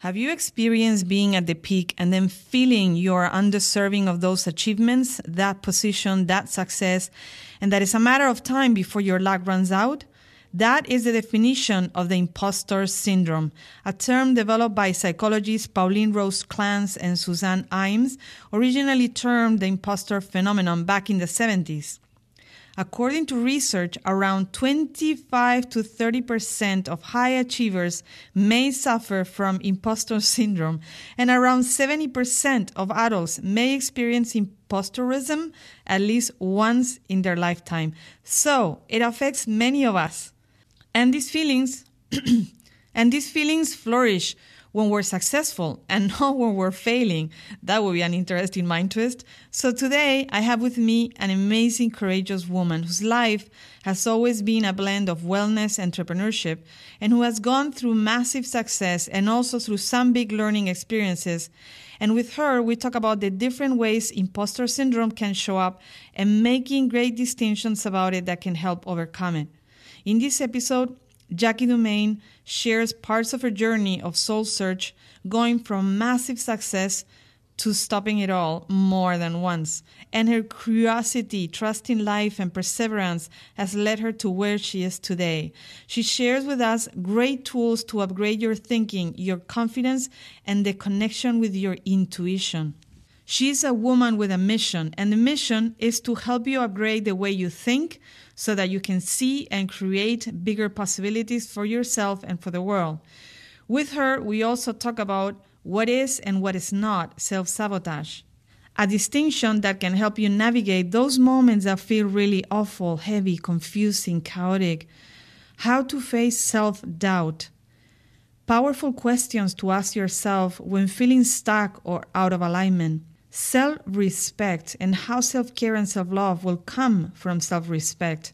Have you experienced being at the peak and then feeling you are undeserving of those achievements, that position, that success, and that it's a matter of time before your luck runs out? That is the definition of the imposter syndrome, a term developed by psychologists Pauline Rose Clance and Suzanne Imes, originally termed the imposter phenomenon back in the 70s. According to research, around 25 to 30% of high achievers may suffer from imposter syndrome, and around 70% of adults may experience imposterism at least once in their lifetime. So it affects many of us. And these feelings and these feelings flourish when we're successful and not when we're failing. That would be an interesting mind twist. So today I have with me an amazing, courageous woman whose life has always been a blend of wellness entrepreneurship and who has gone through massive success and also through some big learning experiences. And with her, we talk about the different ways imposter syndrome can show up and making great distinctions about it that can help overcome it. In this episode, Jackie Dumaine shares parts of her journey of soul search, going from massive success to stopping it all more than once. And her curiosity, trust in life, and perseverance has led her to where she is today. She shares with us great tools to upgrade your thinking, your confidence, and the connection with your intuition. She's a woman with a mission, and the mission is to help you upgrade the way you think so that you can see and create bigger possibilities for yourself and for the world. With her, we also talk about what is and what is not self sabotage, a distinction that can help you navigate those moments that feel really awful, heavy, confusing, chaotic, how to face self doubt. Powerful questions to ask yourself when feeling stuck or out of alignment self respect and how self care and self love will come from self respect.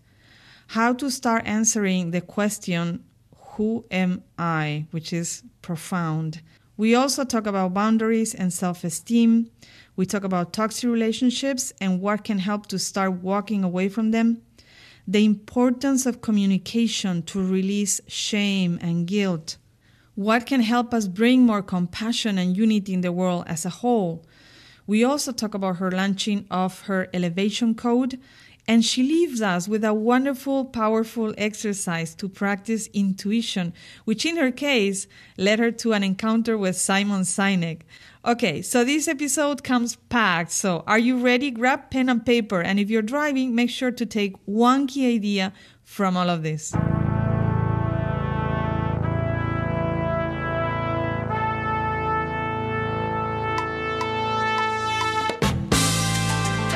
How to start answering the question, Who am I? which is profound. We also talk about boundaries and self esteem. We talk about toxic relationships and what can help to start walking away from them. The importance of communication to release shame and guilt. What can help us bring more compassion and unity in the world as a whole? We also talk about her launching of her elevation code, and she leaves us with a wonderful, powerful exercise to practice intuition, which in her case led her to an encounter with Simon Sinek. Okay, so this episode comes packed. So are you ready? Grab pen and paper. And if you're driving, make sure to take one key idea from all of this.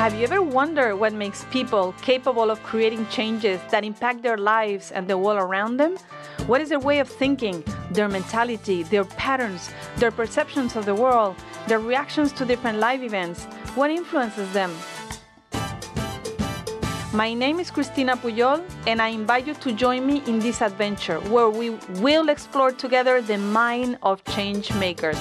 Have you ever wondered what makes people capable of creating changes that impact their lives and the world around them? What is their way of thinking, their mentality, their patterns, their perceptions of the world, their reactions to different life events? What influences them? My name is Cristina Puyol, and I invite you to join me in this adventure where we will explore together the mind of change makers.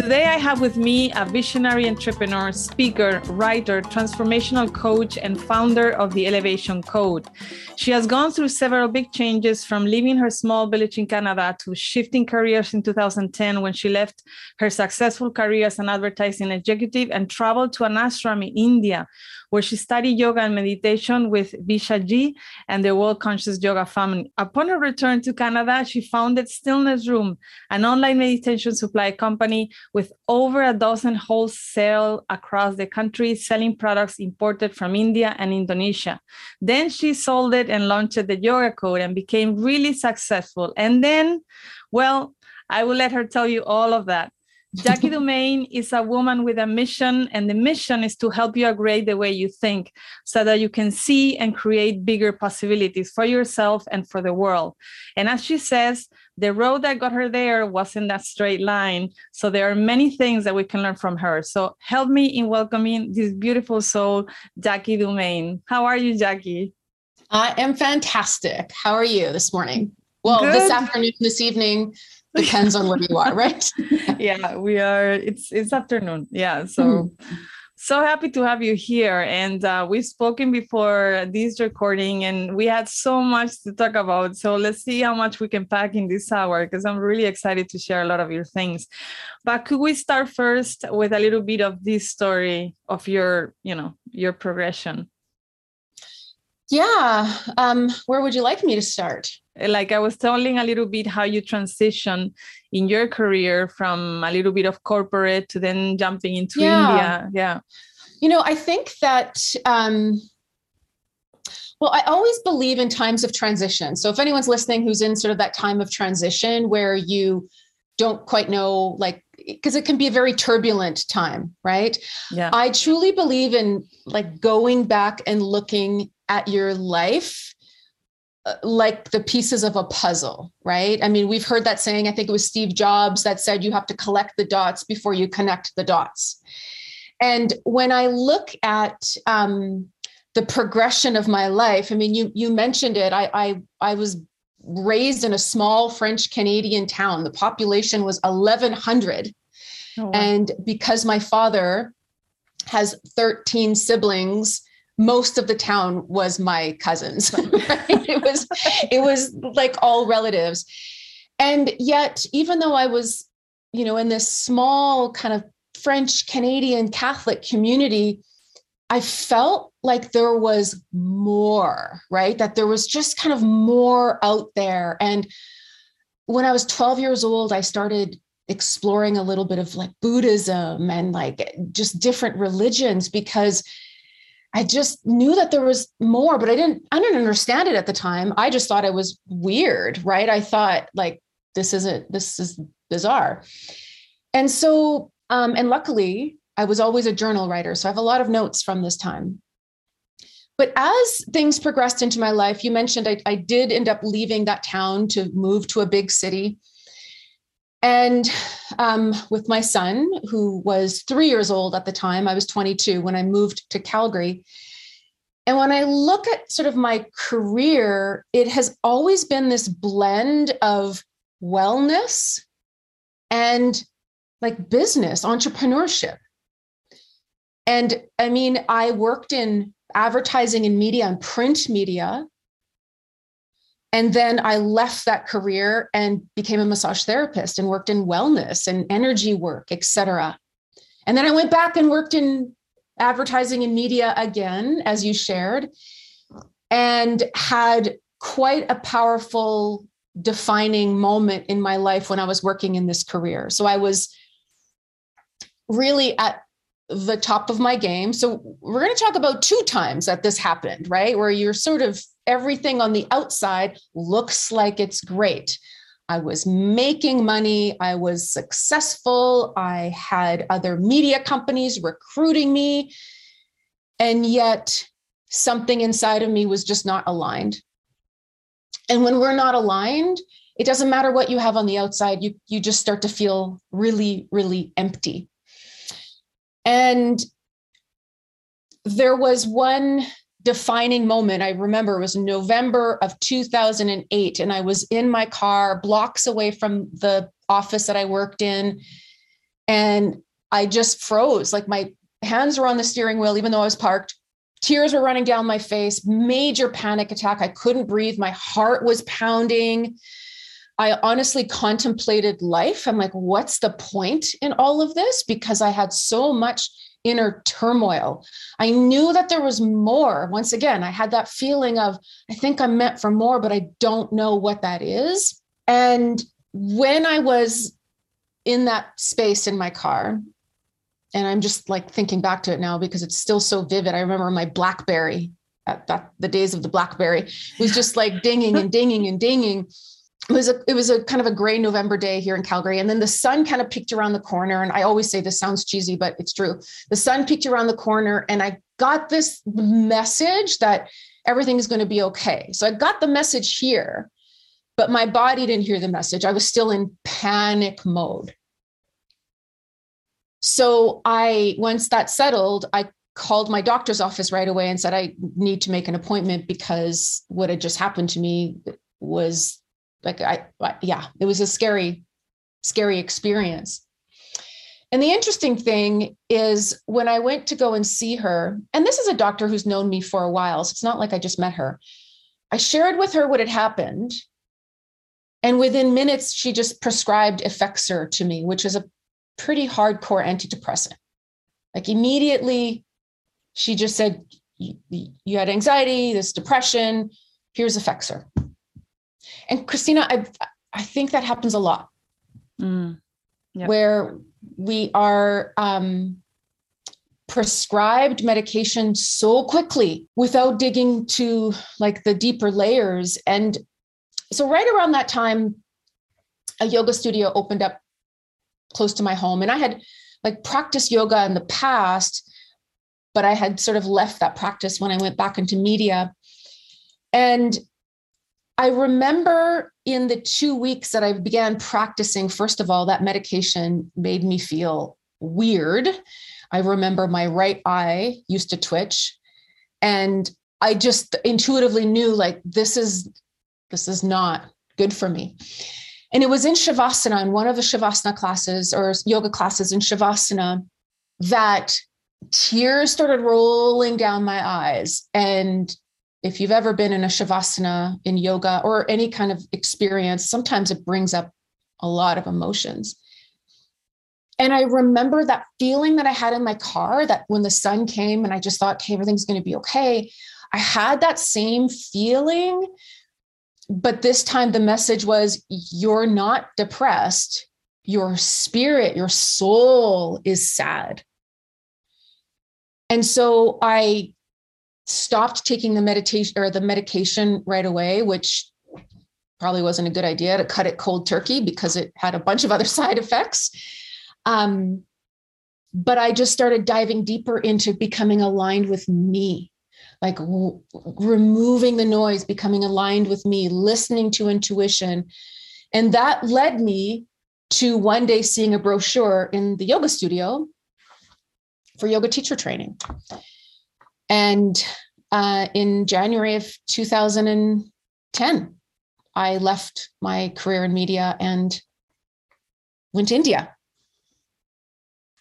Today, I have with me a visionary entrepreneur, speaker, writer, transformational coach, and founder of the Elevation Code. She has gone through several big changes from leaving her small village in Canada to shifting careers in 2010 when she left her successful career as an advertising executive and traveled to an ashram in India, where she studied yoga and meditation with Vishaji and the World Conscious Yoga family. Upon her return to Canada, she founded Stillness Room, an online meditation supply company with over a dozen wholesale across the country, selling products imported from India and Indonesia. Then she sold it and launched the Yoga Code and became really successful. And then, well, I will let her tell you all of that. Jackie Dumaine is a woman with a mission, and the mission is to help you upgrade the way you think so that you can see and create bigger possibilities for yourself and for the world. And as she says, the road that got her there wasn't that straight line. So there are many things that we can learn from her. So help me in welcoming this beautiful soul, Jackie Dumaine. How are you, Jackie? I am fantastic. How are you this morning? Well, Good. this afternoon, this evening, depends on where you are right yeah we are it's it's afternoon yeah so mm-hmm. So happy to have you here. And uh, we've spoken before this recording, and we had so much to talk about. So let's see how much we can pack in this hour because I'm really excited to share a lot of your things. But could we start first with a little bit of this story of your, you know, your progression? Yeah. Um, where would you like me to start? Like I was telling a little bit how you transition in your career from a little bit of corporate to then jumping into yeah. India. Yeah. You know, I think that um, well, I always believe in times of transition. So if anyone's listening who's in sort of that time of transition where you don't quite know like because it can be a very turbulent time, right? Yeah. I truly believe in like going back and looking at your life uh, like the pieces of a puzzle, right? I mean, we've heard that saying, I think it was Steve Jobs that said you have to collect the dots before you connect the dots. And when I look at um, the progression of my life, I mean, you you mentioned it. I I, I was raised in a small French Canadian town. The population was 1,100. Oh, wow. And because my father has 13 siblings, most of the town was my cousins. Right? it was it was like all relatives. And yet, even though I was, you know, in this small kind of French Canadian Catholic community, I felt like there was more, right? That there was just kind of more out there. And when I was 12 years old, I started exploring a little bit of like Buddhism and like just different religions because I just knew that there was more, but I didn't I didn't understand it at the time. I just thought it was weird, right? I thought like this isn't this is bizarre. And so um and luckily I was always a journal writer, so I have a lot of notes from this time. But as things progressed into my life, you mentioned I, I did end up leaving that town to move to a big city. And um, with my son, who was three years old at the time, I was 22 when I moved to Calgary. And when I look at sort of my career, it has always been this blend of wellness and like business, entrepreneurship. And I mean, I worked in advertising and media and print media and then I left that career and became a massage therapist and worked in wellness and energy work, etc. And then I went back and worked in advertising and media again, as you shared, and had quite a powerful defining moment in my life when I was working in this career. So I was really at the top of my game. So we're going to talk about two times that this happened, right? Where you're sort of everything on the outside looks like it's great. I was making money. I was successful. I had other media companies recruiting me. And yet something inside of me was just not aligned. And when we're not aligned, it doesn't matter what you have on the outside, you, you just start to feel really, really empty. And there was one defining moment I remember it was November of 2008 and I was in my car blocks away from the office that I worked in and I just froze like my hands were on the steering wheel even though I was parked. Tears were running down my face major panic attack I couldn't breathe my heart was pounding I honestly contemplated life. I'm like, what's the point in all of this? Because I had so much inner turmoil. I knew that there was more. Once again, I had that feeling of, I think I'm meant for more, but I don't know what that is. And when I was in that space in my car, and I'm just like thinking back to it now because it's still so vivid. I remember my Blackberry at that, the days of the Blackberry was just like dinging and dinging and dinging it was a it was a kind of a gray November day here in Calgary, and then the sun kind of peeked around the corner. And I always say this sounds cheesy, but it's true. The sun peeked around the corner, and I got this message that everything is going to be okay. So I got the message here, but my body didn't hear the message. I was still in panic mode. So I once that settled, I called my doctor's office right away and said I need to make an appointment because what had just happened to me was like I, yeah, it was a scary, scary experience. And the interesting thing is when I went to go and see her, and this is a doctor who's known me for a while, so it's not like I just met her. I shared with her what had happened. And within minutes, she just prescribed Effexor to me, which is a pretty hardcore antidepressant. Like immediately, she just said, You had anxiety, this depression, here's Effexor. And Christina, I, I think that happens a lot. Mm, yep. Where we are um, prescribed medication so quickly without digging to like the deeper layers. And so, right around that time, a yoga studio opened up close to my home, and I had like practiced yoga in the past, but I had sort of left that practice when I went back into media. And I remember in the two weeks that I began practicing, first of all, that medication made me feel weird. I remember my right eye used to twitch. And I just intuitively knew like this is this is not good for me. And it was in Shavasana, in one of the Shavasana classes or yoga classes in Shavasana, that tears started rolling down my eyes. And if you've ever been in a Shavasana in yoga or any kind of experience, sometimes it brings up a lot of emotions. And I remember that feeling that I had in my car that when the sun came and I just thought, okay, everything's going to be okay. I had that same feeling but this time the message was you're not depressed your spirit your soul is sad and so i stopped taking the meditation or the medication right away which probably wasn't a good idea to cut it cold turkey because it had a bunch of other side effects um, but i just started diving deeper into becoming aligned with me like w- removing the noise, becoming aligned with me, listening to intuition. And that led me to one day seeing a brochure in the yoga studio for yoga teacher training. And uh, in January of 2010, I left my career in media and went to India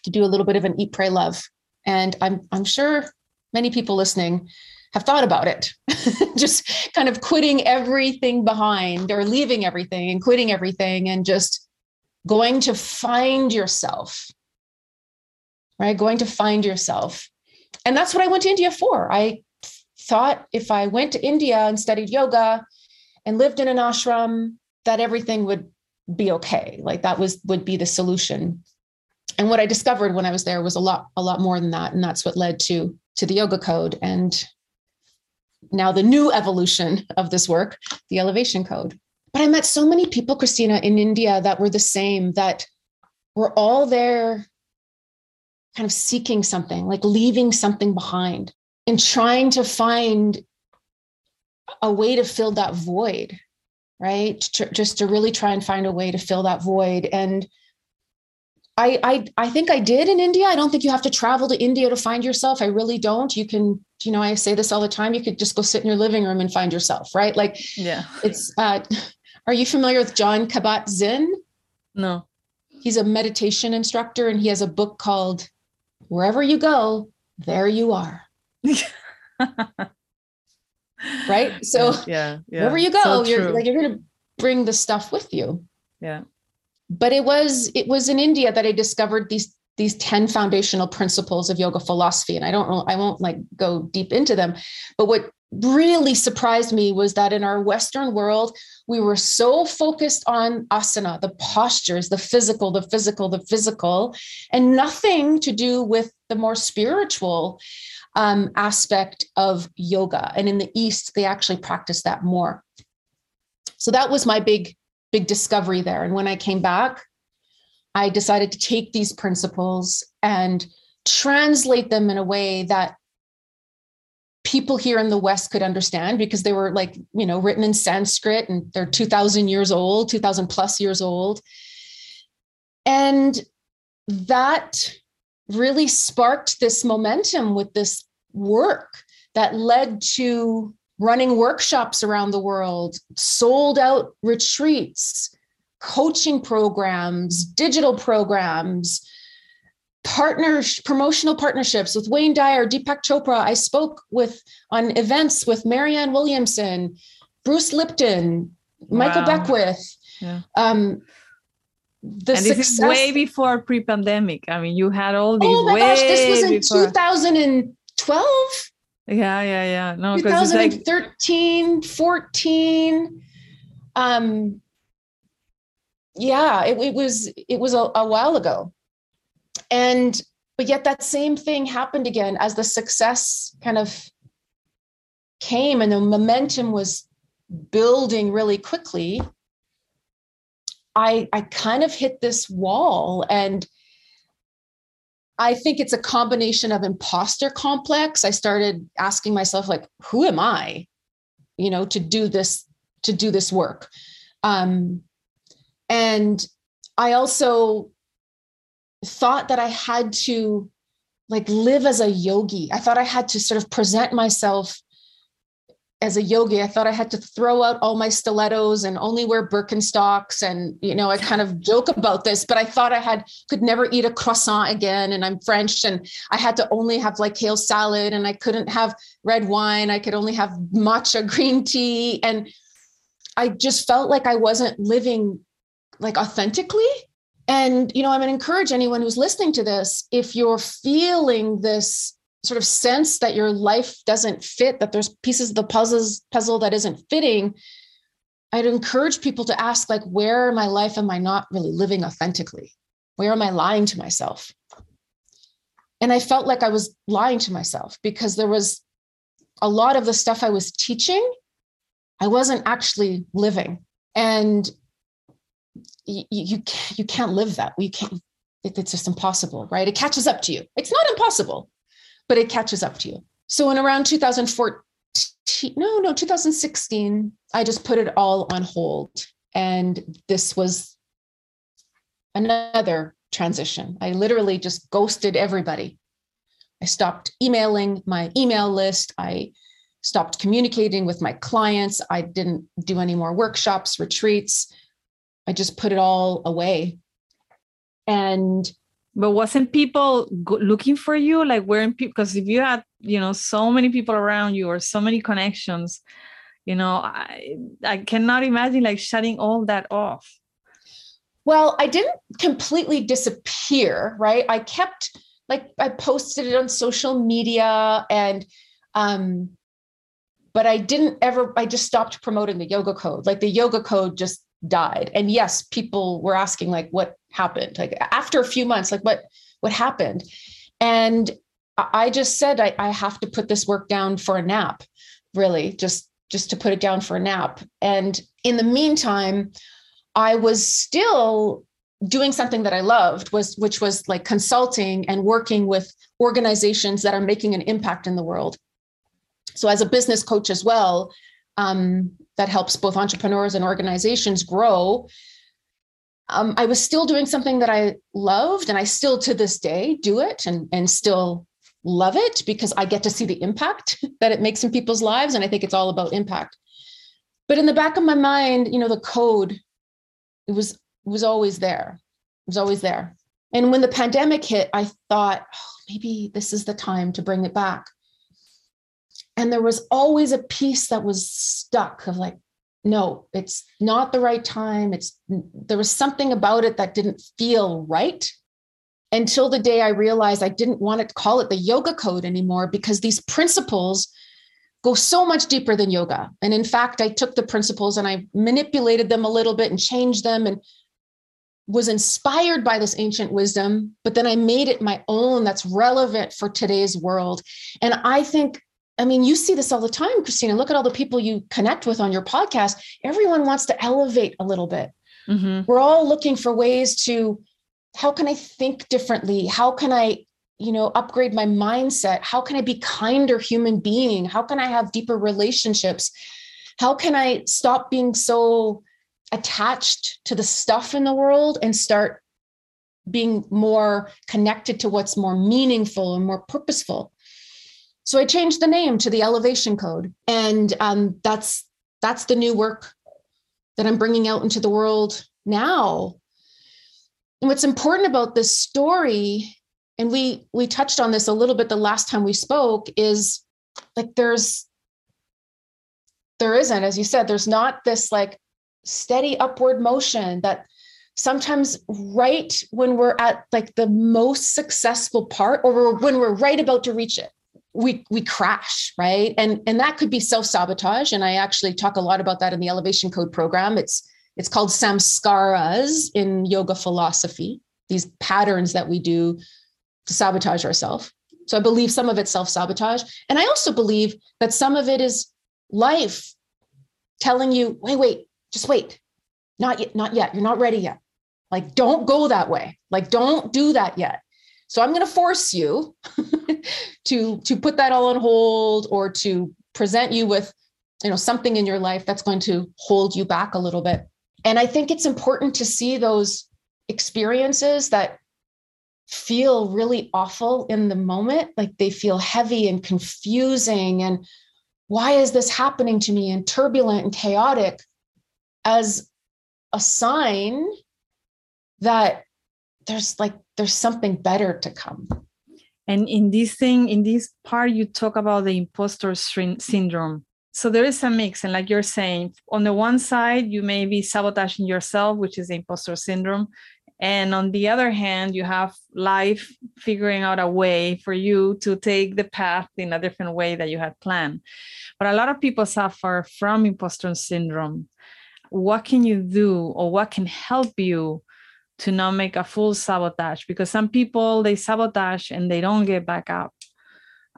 to do a little bit of an eat, pray, love. And I'm I'm sure many people listening have thought about it just kind of quitting everything behind or leaving everything and quitting everything and just going to find yourself right going to find yourself and that's what i went to india for. I thought if i went to india and studied yoga and lived in an ashram that everything would be okay. Like that was would be the solution. And what i discovered when i was there was a lot a lot more than that. And that's what led to to the yoga code and now the new evolution of this work, the elevation code. But I met so many people, Christina, in India that were the same, that were all there kind of seeking something, like leaving something behind and trying to find a way to fill that void, right? Just to really try and find a way to fill that void. And I, I I think I did in India. I don't think you have to travel to India to find yourself. I really don't. You can, you know, I say this all the time. You could just go sit in your living room and find yourself, right? Like, yeah. It's. Uh, are you familiar with Jon Kabat-Zinn? No. He's a meditation instructor, and he has a book called "Wherever You Go, There You Are." right. So yeah, yeah, wherever you go, so you're like you're going to bring the stuff with you. Yeah but it was it was in India that I discovered these these 10 foundational principles of yoga philosophy and I don't I won't like go deep into them but what really surprised me was that in our western world we were so focused on asana the postures the physical the physical the physical and nothing to do with the more spiritual um, aspect of yoga and in the east they actually practice that more so that was my big big discovery there. And when I came back, I decided to take these principles and translate them in a way that people here in the West could understand because they were like, you know, written in Sanskrit and they're 2000 years old, 2000 plus years old. And that really sparked this momentum with this work that led to running workshops around the world, sold out retreats, coaching programs, digital programs, partners, promotional partnerships with Wayne Dyer, Deepak Chopra. I spoke with on events with Marianne Williamson, Bruce Lipton, Michael wow. Beckwith. Yeah. Um, the and this is way before pre-pandemic. I mean, you had all these. Oh my gosh, this was in before. 2012. Yeah, yeah, yeah. No, 2013, like... 14. Um, yeah, it, it was it was a, a while ago, and but yet that same thing happened again as the success kind of came and the momentum was building really quickly I I kind of hit this wall and I think it's a combination of imposter complex. I started asking myself like who am I? You know, to do this to do this work. Um and I also thought that I had to like live as a yogi. I thought I had to sort of present myself as a yogi, I thought I had to throw out all my stilettos and only wear Birkenstocks. And, you know, I kind of joke about this, but I thought I had could never eat a croissant again. And I'm French and I had to only have like kale salad and I couldn't have red wine. I could only have matcha green tea. And I just felt like I wasn't living like authentically. And, you know, I'm going to encourage anyone who's listening to this, if you're feeling this sort of sense that your life doesn't fit, that there's pieces of the puzzles puzzle that isn't fitting, I'd encourage people to ask, like, where in my life am I not really living authentically? Where am I lying to myself? And I felt like I was lying to myself because there was a lot of the stuff I was teaching, I wasn't actually living. And you, you, can't live that. You can't, it's just impossible, right? It catches up to you. It's not impossible, but it catches up to you. So in around 2014, no, no, 2016, I just put it all on hold. And this was another transition. I literally just ghosted everybody. I stopped emailing my email list. I stopped communicating with my clients. I didn't do any more workshops, retreats. I just put it all away. And but wasn't people looking for you? Like weren't people because if you had you know so many people around you or so many connections you know i i cannot imagine like shutting all that off. Well i didn't completely disappear right? I kept like i posted it on social media and um but i didn't ever i just stopped promoting the yoga code. Like the yoga code just died. And yes people were asking like what happened? Like after a few months like what what happened? And i just said I, I have to put this work down for a nap really just just to put it down for a nap. And in the meantime i was still doing something that i loved was which was like consulting and working with organizations that are making an impact in the world. So as a business coach as well um, that helps both entrepreneurs and organizations grow. Um, I was still doing something that I loved, and I still to this day do it and, and still love it because I get to see the impact that it makes in people's lives. And I think it's all about impact. But in the back of my mind, you know, the code, it was was always there. It was always there. And when the pandemic hit, I thought, oh, maybe this is the time to bring it back and there was always a piece that was stuck of like no it's not the right time. It's there was something about it that didn't feel right until the day i realized i didn't want to call it the yoga code anymore because these principles go so much deeper than yoga. And in fact i took the principles and i manipulated them a little bit and changed them and was inspired by this ancient wisdom but then i made it my own that's relevant for today's world. And i think I mean, you see this all the time, Christina. Look at all the people you connect with on your podcast. Everyone wants to elevate a little bit. Mm-hmm. We're all looking for ways to how can I think differently? How can I, you know, upgrade my mindset? How can I be kinder human being? How can I have deeper relationships? How can I stop being so attached to the stuff in the world and start being more connected to what's more meaningful and more purposeful? So I changed the name to the Elevation Code, and um, that's that's the new work that I'm bringing out into the world now. And what's important about this story and we we touched on this a little bit the last time we spoke is like there's there isn't as you said there's not this like steady upward motion that sometimes right when we're at like the most successful part or when we're right about to reach it we we crash right? And and that could be self sabotage and i actually talk a lot about that in the elevation code program. It's it's called samskaras in yoga philosophy these patterns that we do to sabotage ourselves. So i believe some of it's self sabotage and i also believe that some of it is life telling you wait wait just wait. Not yet not yet. You're not ready yet. Like don't go that way. Like don't do that yet so I'm going to force you to to put that all on hold or to present you with you know something in your life that's going to hold you back a little bit. And I think it's important to see those experiences that feel really awful in the moment, like they feel heavy and confusing and why is this happening to me and turbulent and chaotic as a sign that there's like there's something better to come. And in this thing in this part you talk about the imposter syndrome. So there is a mix and like you're saying on the one side you may be sabotaging yourself which is the imposter syndrome and on the other hand you have life figuring out a way for you to take the path in a different way that you had planned. But a lot of people suffer from imposter syndrome. What can you do or what can help you to not make a full sabotage because some people they sabotage and they don't get back up.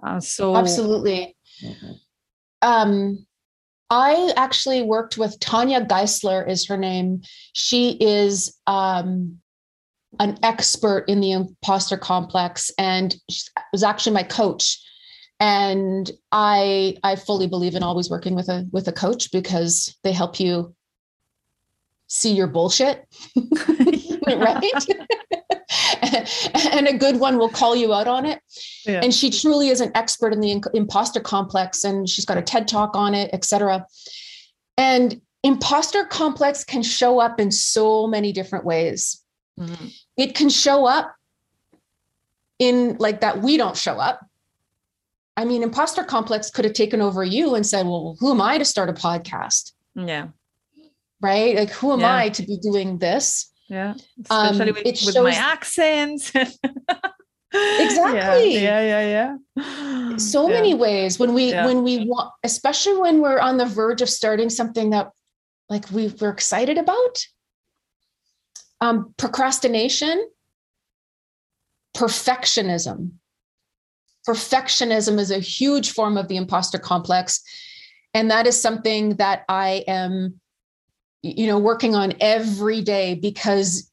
Uh, so absolutely. Um i actually worked with tanya geisler is her name. She is um an expert in the imposter complex and was actually my coach. And i i fully believe in always working with a with a coach because they help you see your bullshit right? and a good one will call you out on it. Yeah. And she truly is an expert in the imposter complex, and she's got a TED talk on it, etc. And imposter complex can show up in so many different ways. Mm-hmm. It can show up in like that we don't show up. I mean, imposter complex could have taken over you and said, "Well, who am I to start a podcast?" Yeah. Right? Like, who am yeah. I to be doing this? Yeah especially um, with, with shows... my accents. Exactly. Yeah yeah yeah, so yeah. many ways when we yeah. when we want especially when we're on the verge of starting something that like we, we're excited about. Um, procrastination. Perfectionism. Perfectionism is a huge form of the imposter complex and that is something that i am you know working on every day because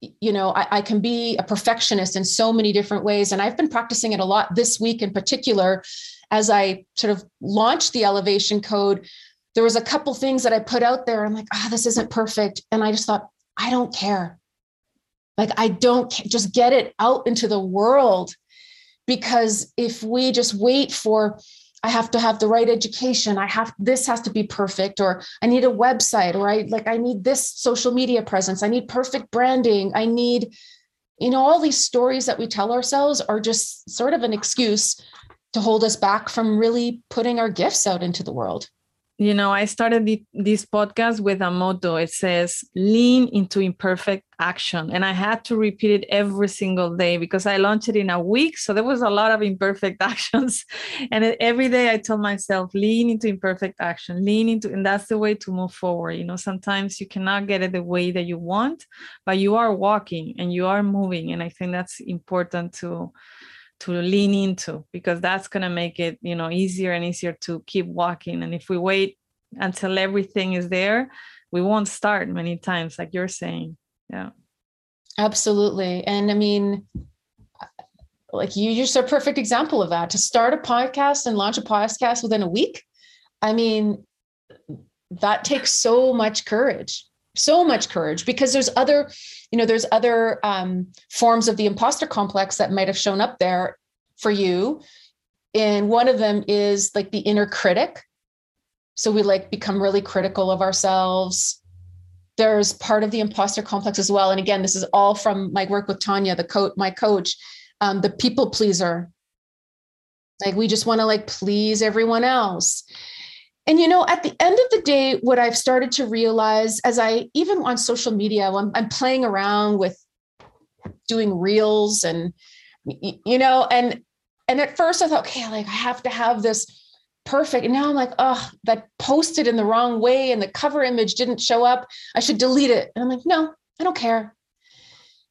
you know I, I, can be a perfectionist in so many different ways. And i've been practicing it a lot this week in particular. As i sort of launched the elevation code there was a couple things that i put out there. I'm like ah oh, this isn't perfect. And i just thought i don't care. Like i don't just get it out into the world. Because if we just wait for I have to have the right education. I have this has to be perfect, or I need a website, or I like I need this social media presence. I need perfect branding. I need, you know, all these stories that we tell ourselves are just sort of an excuse to hold us back from really putting our gifts out into the world you know i started the, this podcast with a motto. It says lean into imperfect action. And i had to repeat it every single day because i launched it in a week. So there was a lot of imperfect actions. And every day i told myself lean into imperfect action. Lean into and that's the way to move forward. You know sometimes you cannot get it the way that you want but you are walking and you are moving. And i think that's important to to lean into because that's going to make it you know easier and easier to keep walking. And if we wait until everything is there we won't start many times like you're saying. Yeah. Absolutely. And i mean uh, like you you're a perfect example of that. To start a podcast and launch a podcast within a week i mean that takes so much courage so much courage because there's other you know there's other um, forms of the imposter complex that might have shown up there for you and one of them is like the inner critic so we like become really critical of ourselves there's part of the imposter complex as well. And again, this is all from my work with Tanya, the coach, my coach, um, the people pleaser. Like we just want to like please everyone else. And you know, at the end of the day, what I've started to realize as I even on social media, I'm, I'm playing around with doing reels and you know, and and at first I thought, okay, like I have to have this perfect. And now I'm like, oh, that posted in the wrong way and the cover image didn't show up. I should delete it. And I'm like, no, I don't care.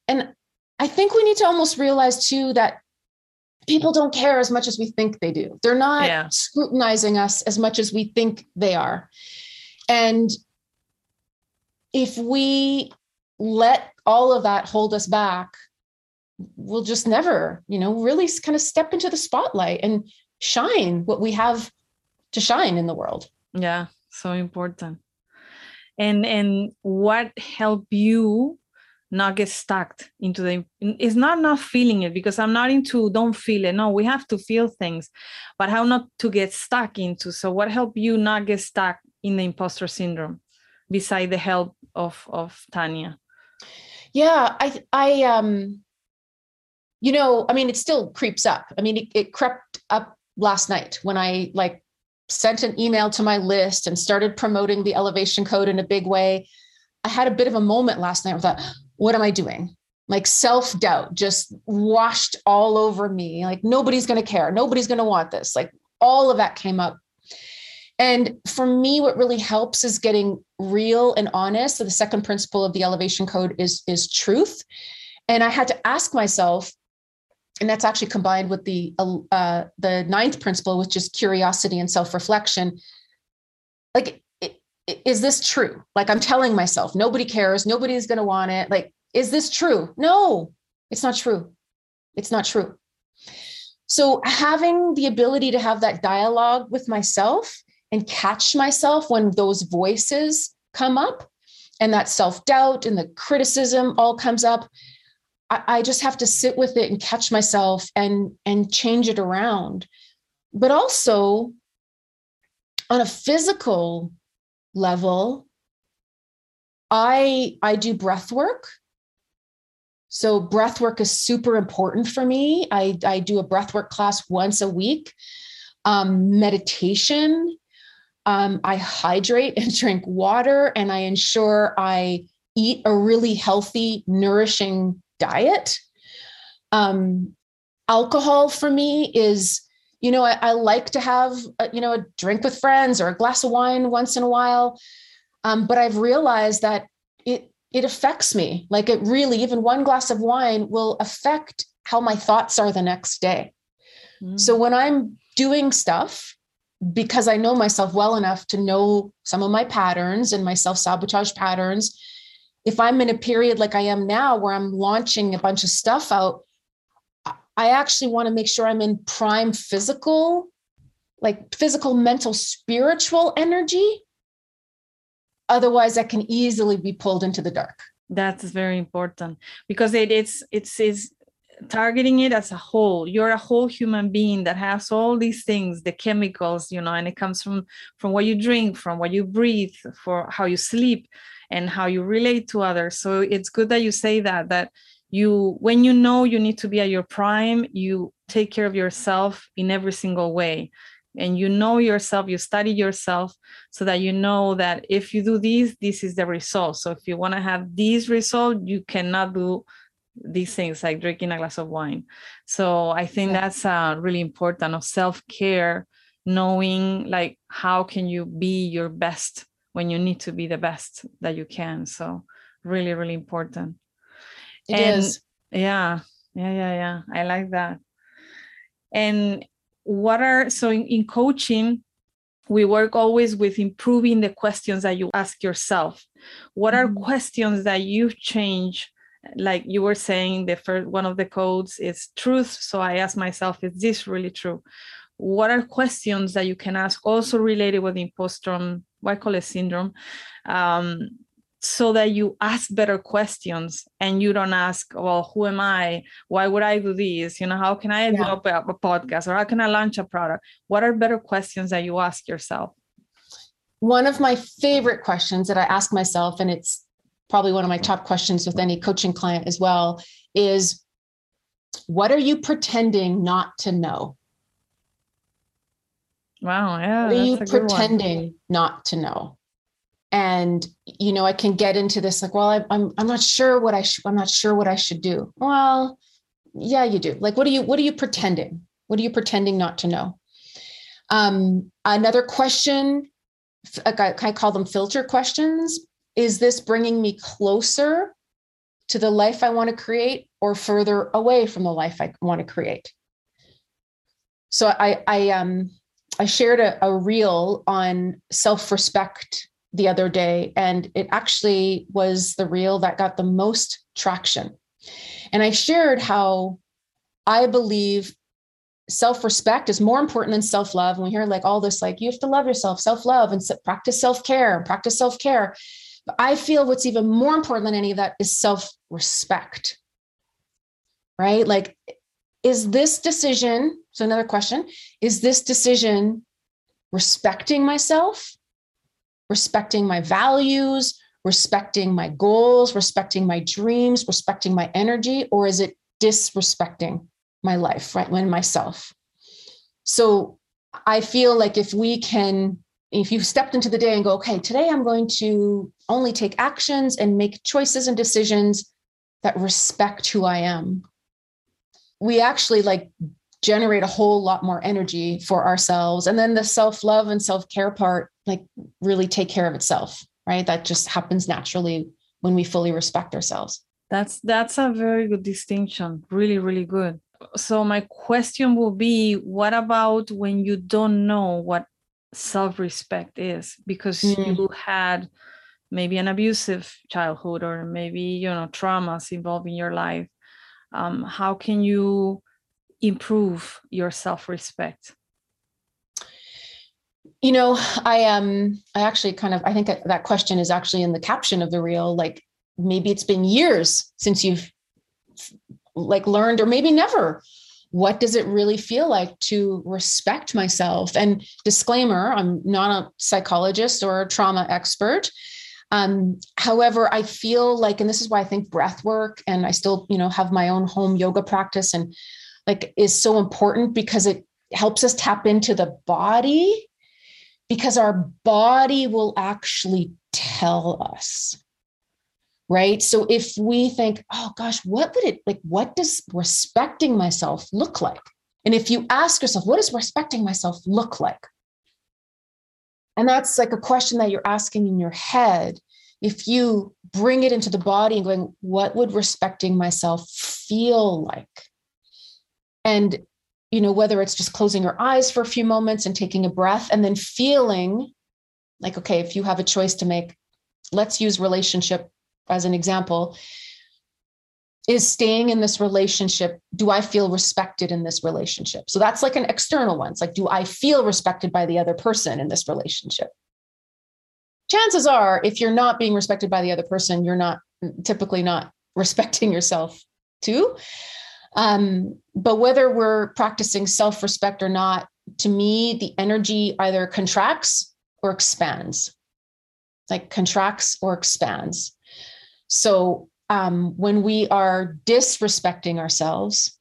And I think we need to almost realize too that people don't care as much as we think they do. They're not yeah. scrutinizing us as much as we think they are. And if we let all of that hold us back, we'll just never, you know, really kind of step into the spotlight and shine what we have to shine in the world. Yeah, so important. And and what helped you not get stuck into the it's not not feeling it because i'm not into don't feel it. No we have to feel things but how not to get stuck into. So what helped you not get stuck in the imposter syndrome beside the help of of tanya yeah i i um you know i mean it still creeps up. I mean it, it crept up last night when i like sent an email to my list and started promoting the elevation code in a big way. I had a bit of a moment last night I thought, what am I doing? Like self doubt just washed all over me. Like nobody's going to care. Nobody's going to want this. Like all of that came up. And for me, what really helps is getting real and honest. So the second principle of the elevation code is, is truth. And I had to ask myself, and that's actually combined with the uh, the ninth principle, which is curiosity and self reflection. Like, is this true? Like, I'm telling myself, nobody cares, nobody's going to want it. Like, is this true? No, it's not true. It's not true. So, having the ability to have that dialogue with myself and catch myself when those voices come up and that self doubt and the criticism all comes up I, I just have to sit with it and catch myself and and change it around. But also on a physical level, I I do breath work. So breath work is super important for me. I, I do a breath work class once a week. Um, meditation. Um, I hydrate and drink water, and I ensure I eat a really healthy, nourishing diet. Um, alcohol for me is, you know, I, I like to have, a, you know, a drink with friends or a glass of wine once in a while. Um, but I've realized that it it affects me. Like it really, even one glass of wine will affect how my thoughts are the next day. Mm. So when I'm doing stuff, because I know myself well enough to know some of my patterns and my self sabotage patterns, if I'm in a period like I am now where I'm launching a bunch of stuff out, I actually want to make sure I'm in prime physical, like physical, mental, spiritual energy. Otherwise, I can easily be pulled into the dark. That's very important because it, it's it's is targeting it as a whole you're a whole human being that has all these things the chemicals you know and it comes from from what you drink from what you breathe for how you sleep and how you relate to others so it's good that you say that that you when you know you need to be at your prime you take care of yourself in every single way. And you know yourself you study yourself so that you know that if you do this this is the result. So if you want to have this result you cannot do these things like drinking a glass of wine. So i think yeah. that's uh, really important of self-care knowing like how can you be your best when you need to be the best that you can. So really really important it and is. yeah yeah yeah yeah. I like that. And what are so in, in coaching we work always with improving the questions that you ask yourself. What are mm-hmm. questions that you've changed like you were saying the first one of the codes is truth so i ask myself is this really true? What are questions that you can ask also related with imposter what I call it syndrome, um, so that you ask better questions and you don't ask, well, who am I? Why would I do this? You know, how can I develop yeah. a, a podcast or how can I launch a product? What are better questions that you ask yourself? One of my favorite questions that I ask myself, and it's probably one of my top questions with any coaching client as well is what are you pretending not to know? Wow, yeah. What are you pretending not to know? And you know, I can get into this like, well, I, I'm I'm not sure what I should I'm not sure what I should do. Well, yeah, you do. Like, what are you what are you pretending? What are you pretending not to know? Um, another question, I call them filter questions. Is this bringing me closer to the life I want to create or further away from the life I want to create? So I, I, um, I shared a, a reel on self-respect the other day, and it actually was the reel that got the most traction. And I shared how I believe self respect is more important than self love. And we hear like all this, like you have to love yourself, self love, and practice self care, practice self care. But I feel what's even more important than any of that is self respect. Right? Like, is this decision? So, another question is this decision respecting myself, respecting my values, respecting my goals, respecting my dreams, respecting my energy, or is it disrespecting my life, right? When myself. So I feel like if we can, if you've stepped into the day and go, okay, today I'm going to only take actions and make choices and decisions that respect who I am, we actually like generate a whole lot more energy for ourselves. And then the self love and self care part, like really take care of itself, right? That just happens naturally when we fully respect ourselves. That's that's a very good distinction. Really, really good so my question will be what about when you don't know what self-respect is because mm. you had maybe an abusive childhood or maybe you know traumas involved in your life um, how can you improve your self-respect? You know i um i actually kind of i think that question is actually in the caption of the reel like maybe it's been years since you've like learned or maybe never. What does it really feel like to respect myself? And disclaimer i'm not a psychologist or a trauma expert. Um, however i feel like and this is why i think breath work and i still you know have my own home yoga practice and like is so important because it helps us tap into the body because our body will actually tell us right? So if we think oh gosh what would it like what does respecting myself look like? And if you ask yourself what does respecting myself look like? And that's like a question that you're asking in your head. If you bring it into the body and going what would respecting myself feel like and you know whether it's just closing your eyes for a few moments and taking a breath and then feeling like okay if you have a choice to make let's use relationship as an example, is staying in this relationship do i feel respected in this relationship? So that's like an external one. It's like do i feel respected by the other person in this relationship? Chances are if you're not being respected by the other person you're not typically not respecting yourself too um, but whether we're practicing self-respect or not to me the energy either contracts or expands like contracts or expands so um, when we are disrespecting ourselves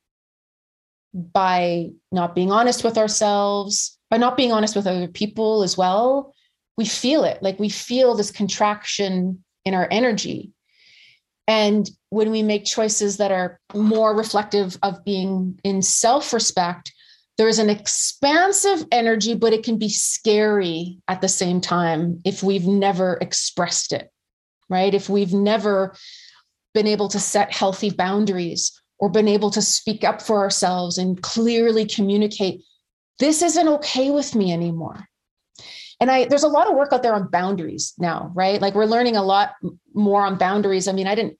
by not being honest with ourselves, by not being honest with other people as well, we feel it. Like we feel this contraction in our energy. And when we make choices that are more reflective of being in self respect, there's an expansive energy, but it can be scary at the same time if we've never expressed it right? If we've never been able to set healthy boundaries or been able to speak up for ourselves and clearly communicate, this isn't okay with me anymore. And I there's a lot of work out there on boundaries now, right? Like we're learning a lot more on boundaries. I mean, I didn't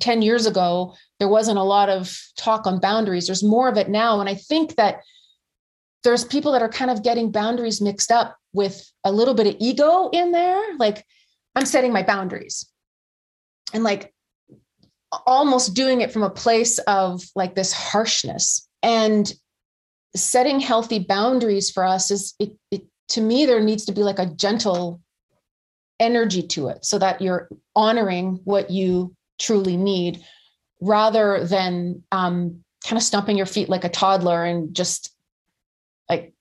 10 years ago, there wasn't a lot of talk on boundaries. There's more of it now. And I think that there's people that are kind of getting boundaries mixed up with a little bit of ego in there. Like I'm setting my boundaries. And like almost doing it from a place of like this harshness. And setting healthy boundaries for us is it, it to me there needs to be like a gentle energy to it so that you're honoring what you truly need rather than um, kind of stomping your feet like a toddler and just like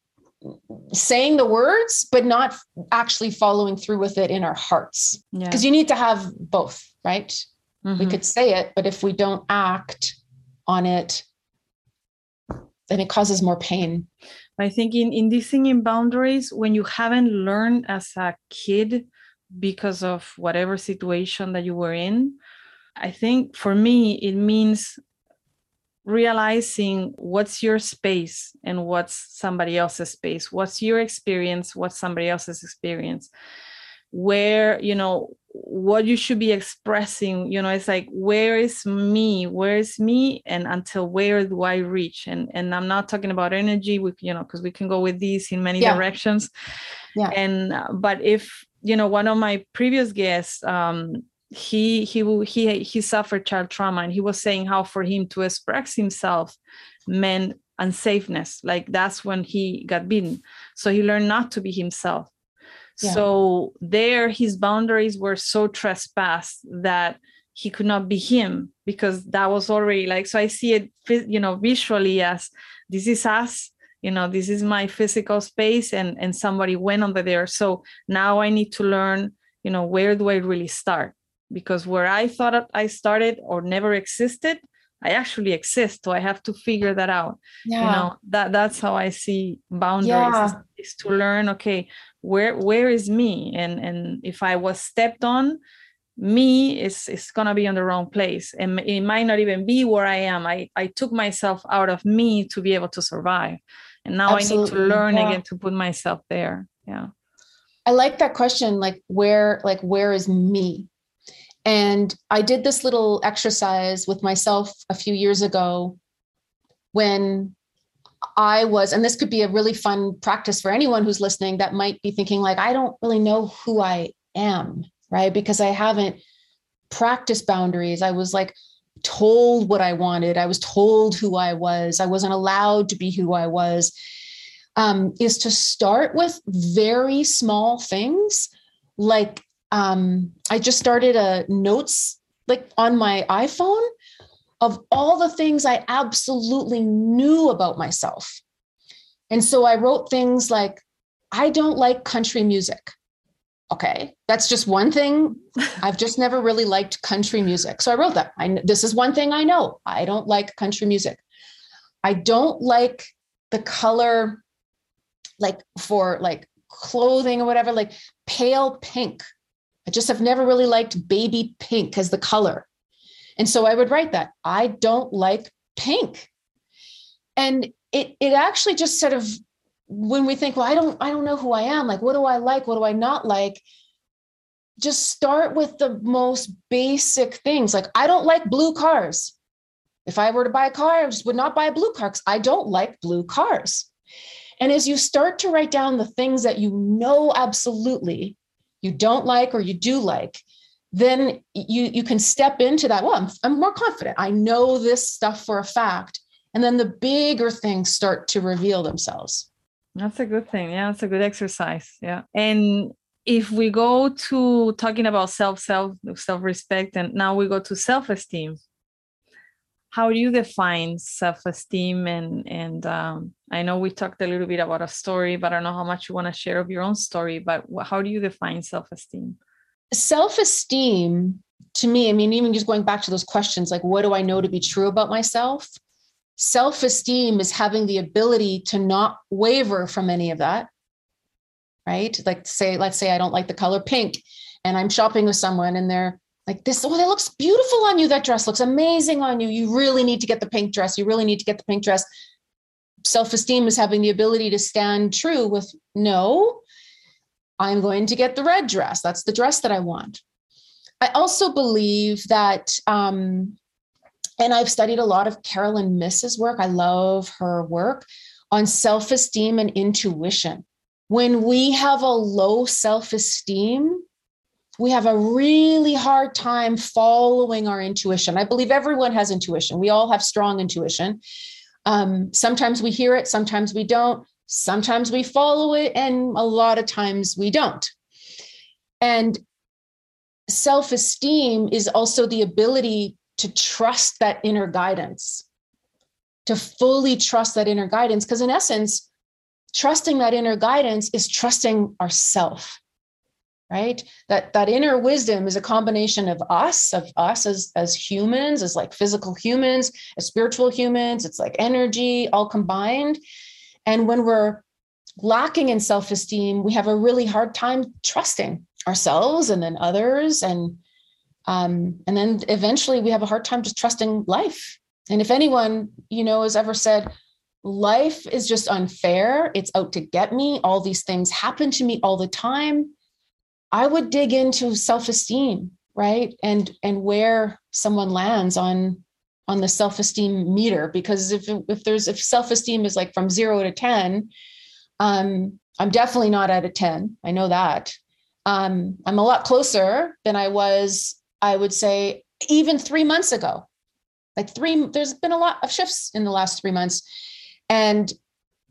saying the words but not actually following through with it in our hearts because yeah. you need to have both right mm-hmm. we could say it but if we don't act on it then it causes more pain i think in, in this thing in boundaries when you haven't learned as a kid because of whatever situation that you were in i think for me it means realizing what's your space and what's somebody else's space. What's your experience what's somebody else's experience? Where you know what you should be expressing you know it's like where is me? Where is me? And until where do i reach? And and i'm not talking about energy we, you know because we can go with these in many yeah. directions. Yeah. And uh, but if you know one of my previous guests um he he he he suffered child trauma and he was saying how for him to express himself meant unsafeness like that's when he got beaten. So he learned not to be himself. Yeah. so there his boundaries were so trespassed that he could not be him because that was already like so i see it you know visually as this is us you know this is my physical space and and somebody went under there. So now i need to learn you know where do i really start because where I thought I started or never existed, I actually exist. So I have to figure that out. Yeah. You know, that that's how I see boundaries yeah. is, is, to learn, okay, where where is me? And and if I was stepped on, me is is gonna be in the wrong place. And it might not even be where I am. I, I took myself out of me to be able to survive. And now Absolutely. I need to learn yeah. again to put myself there. Yeah. I like that question, like where, like where is me? And I did this little exercise with myself a few years ago when I was, and this could be a really fun practice for anyone who's listening that might be thinking, like, I don't really know who I am, right? Because I haven't practiced boundaries. I was like told what I wanted, I was told who I was, I wasn't allowed to be who I was. Um, is to start with very small things like um, I just started a notes like on my iPhone of all the things I absolutely knew about myself. And so I wrote things like, I don't like country music. Okay, that's just one thing. I've just never really liked country music. So I wrote that. I, this is one thing I know. I don't like country music. I don't like the color, like for like clothing or whatever, like pale pink. I just have never really liked baby pink as the color. And so I would write that I don't like pink. And it it actually just sort of when we think, well, I don't I don't know who I am, like what do I like, what do I not like? Just start with the most basic things. Like I don't like blue cars. If I were to buy a car, I just would not buy a blue car because I don't like blue cars. And as you start to write down the things that you know absolutely you don't like or you do like, then you you can step into that. Well, I'm, I'm more confident. I know this stuff for a fact. And then the bigger things start to reveal themselves. That's a good thing. Yeah, it's a good exercise. Yeah. And if we go to talking about self, self, self-respect, and now we go to self-esteem, how do you define self-esteem? And and um, i know we talked a little bit about a story but i don't know how much you want to share of your own story but how do you define self-esteem? Self-esteem to me i mean even just going back to those questions like what do i know to be true about myself? Self-esteem is having the ability to not waver from any of that right? Like say let's say i don't like the color pink and i'm shopping with someone and they're like this oh that looks beautiful on you. That dress looks amazing on you. You really need to get the pink dress. You really need to get the pink dress. Self-esteem is having the ability to stand true with no i'm going to get the red dress. That's the dress that i want. I also believe that um, and i've studied a lot of Caroline Myss's work. I love her work on self-esteem and intuition. When we have a low self-esteem we have a really hard time following our intuition. I believe everyone has intuition. We all have strong intuition. Um, sometimes we hear it, sometimes we don't. Sometimes we follow it, and a lot of times we don't. And self esteem is also the ability to trust that inner guidance, to fully trust that inner guidance. Because in essence, trusting that inner guidance is trusting ourself right? That that inner wisdom is a combination of us of us as as humans as like physical humans as spiritual humans it's like energy all combined. And when we're lacking in self-esteem we have a really hard time trusting ourselves and then others. And um, and then eventually we have a hard time just trusting life. And if anyone you know has ever said life is just unfair. It's out to get me. All these things happen to me all the time I would dig into self-esteem, right? And and where someone lands on on the self-esteem meter because if if there's if self-esteem is like from 0 to 10, um I'm definitely not at a 10. I know that. Um I'm a lot closer than I was I would say even 3 months ago. Like 3 there's been a lot of shifts in the last 3 months and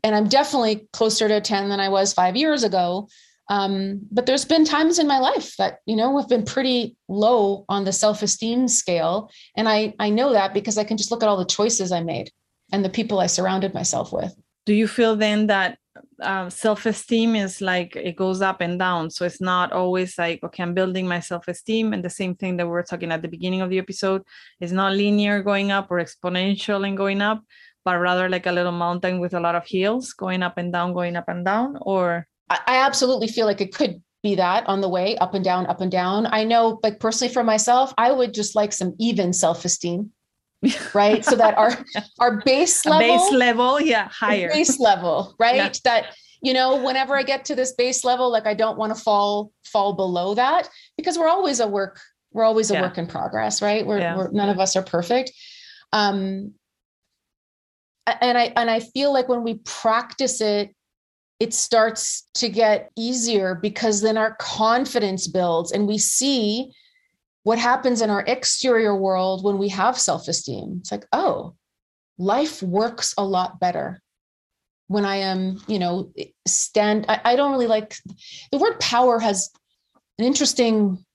and I'm definitely closer to 10 than I was 5 years ago um, but there's been times in my life that you know have been pretty low on the self-esteem scale. And i i know that because i can just look at all the choices i made and the people i surrounded myself with. Do you feel then that uh, self-esteem is like it goes up and down? So it's not always like okay i'm building my self-esteem and the same thing that we were talking at the beginning of the episode is not linear going up or exponential and going up but rather like a little mountain with a lot of hills going up and down going up and down or I absolutely feel like it could be that on the way up and down, up and down. I know, like personally for myself, I would just like some even self esteem, right? so that our our base level, base level, yeah, higher base level, right? Yeah. That you know, whenever I get to this base level, like I don't want to fall fall below that because we're always a work, we're always a yeah. work in progress, right? We're, yeah. we're none of us are perfect. Um, and I and I feel like when we practice it it starts to get easier because then our confidence builds and we see what happens in our exterior world when we have self esteem. It's like, oh, life works a lot better when I am, you know, stand. I, I don't really like the word power has an interesting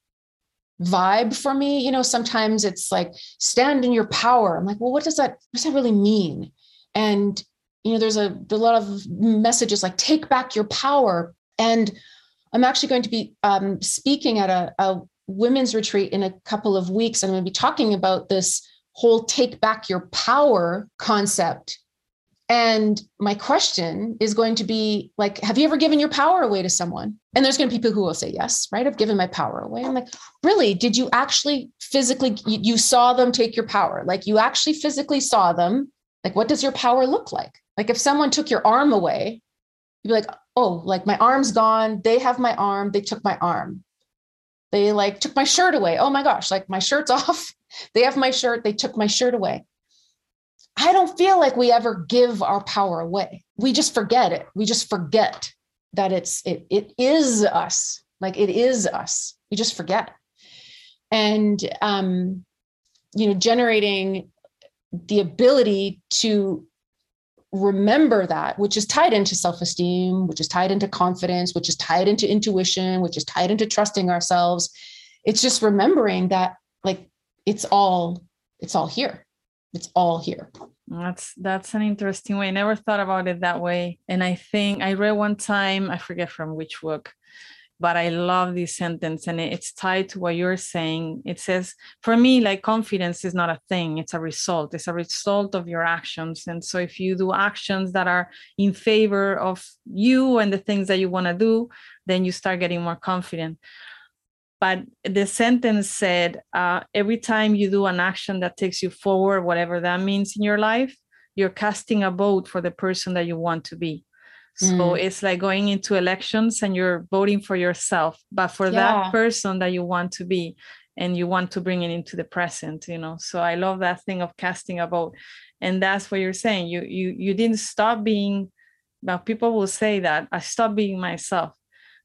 vibe for me. You know, sometimes it's like stand in your power. I'm like, well, what does that, what does that really mean? And you know there's a, a lot of messages like take back your power and i'm actually going to be um, speaking at a, a women's retreat in a couple of weeks and i'm going to be talking about this whole take back your power concept and my question is going to be like, have you ever given your power away to someone? And there's going to be people who will say, yes, right? I've given my power away. I'm like, really? Did you actually physically, you, you saw them take your power? Like you actually physically saw them? Like, what does your power look like? Like if someone took your arm away, you'd be like, oh, like my arm's gone. They have my arm. They took my arm. They like took my shirt away. Oh my gosh, like my shirt's off. They have my shirt. They took my shirt away. I don't feel like we ever give our power away. We just forget it. We just forget that it's it it is us. Like it is us. We just forget. And um, you know, generating the ability to remember that, which is tied into self esteem, which is tied into confidence, which is tied into intuition, which is tied into trusting ourselves. It's just remembering that, like, it's all, it's all here. It's all here. That's that's an interesting way. I never thought about it that way. And I think I read one time, I forget from which book, but I love this sentence and it's tied to what you're saying. It says, for me, like confidence is not a thing, it's a result. It's a result of your actions. And so if you do actions that are in favor of you and the things that you want to do, then you start getting more confident. But the sentence said, uh, every time you do an action that takes you forward, whatever that means in your life, you're casting a vote for the person that you want to be. So mm. it's like going into elections and you're voting for yourself, but for yeah. that person that you want to be and you want to bring it into the present, you know. So I love that thing of casting a vote. And that's what you're saying. You you you didn't stop being Now people will say that I stopped being myself,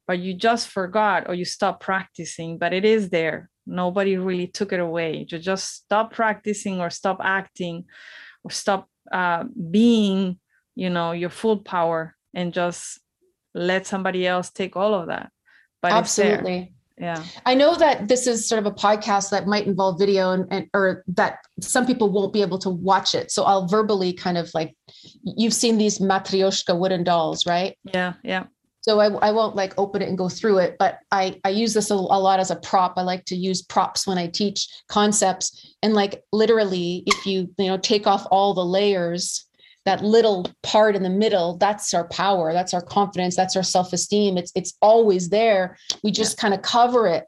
but you just forgot or you stopped practicing, but it is there. Nobody really took it away. You just stop practicing or stop acting or stop uh, being, you know, your full power and just let somebody else take all of that. But absolutely. Yeah. I know that this is sort of a podcast that might involve video and, and or that some people won't be able to watch it. So i'll verbally kind of like you've seen these matryoshka wooden dolls right? Yeah yeah. So I, I won't like open it and go through it but i i use this a, a lot as a prop. I like to use props when i teach concepts. And like literally if you you know take off all the layers that little part in the middle that's our power that's our confidence that's our self-esteem. It's it's always there. We just yeah. kind of cover it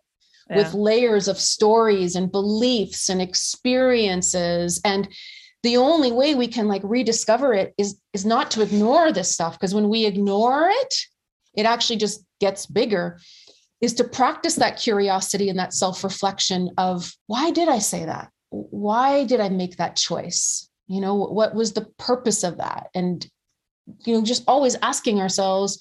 yeah. with layers of stories and beliefs and experiences. And the only way we can like rediscover it is is not to ignore this stuff because when we ignore it it actually just gets bigger is to practice that curiosity and that self-reflection of why did i say that? Why did i make that choice you know what was the purpose of that? And you know just always asking ourselves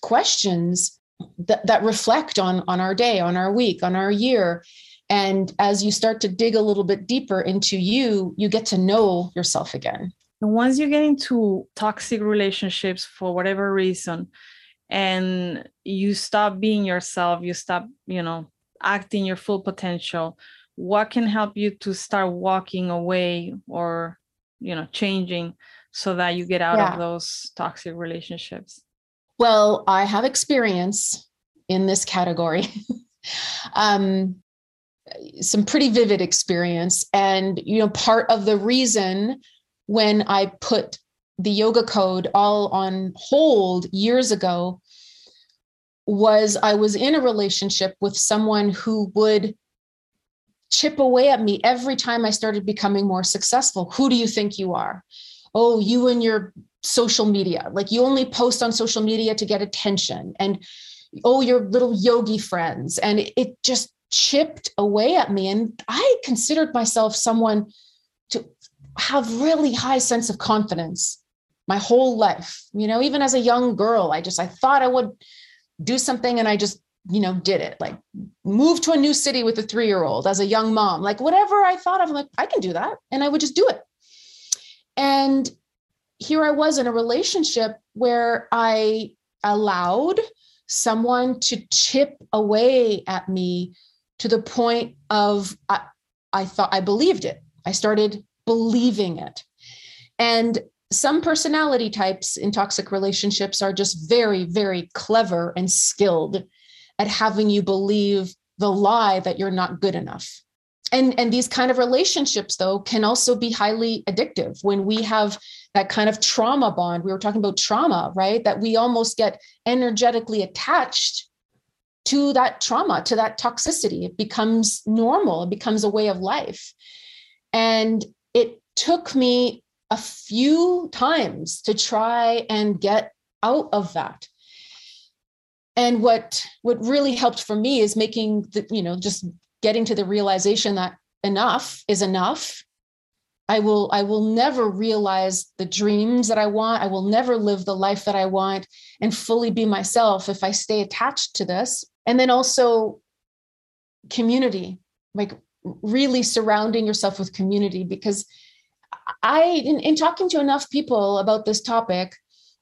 questions that, that reflect on on our day on our week on our year. And as you start to dig a little bit deeper into you you get to know yourself again. And once you get into toxic relationships for whatever reason and you stop being yourself you stop you know acting your full potential what can help you to start walking away or you know changing so that you get out yeah. of those toxic relationships well i have experience in this category um some pretty vivid experience and you know part of the reason when i put the yoga code all on hold years ago was i was in a relationship with someone who would chip away at me every time I started becoming more successful. Who do you think you are? Oh, you and your social media. Like you only post on social media to get attention. And oh, your little yogi friends. And it just chipped away at me. And I considered myself someone to have really high sense of confidence my whole life. You know, even as a young girl, I just I thought I would do something and I just you know, did it. Like move to a new city with a three year old as a young mom, like whatever I thought of, I'm like, I can do that. And I would just do it. And here I was in a relationship where I allowed someone to chip away at me to the point of I, I thought I believed it. I started believing it. And some personality types in toxic relationships are just very, very clever and skilled at having you believe the lie that you're not good enough. And and these kind of relationships though can also be highly addictive. When we have that kind of trauma bond we were talking about trauma right? That we almost get energetically attached to that trauma to that toxicity. It becomes normal. It becomes a way of life. And it took me a few times to try and get out of that and what what really helped for me is making the you know just getting to the realization that enough is enough. I will i will never realize the dreams that i want. I will never live the life that i want and fully be myself if i stay attached to this. And then also community like really surrounding yourself with community because i in, in talking to enough people about this topic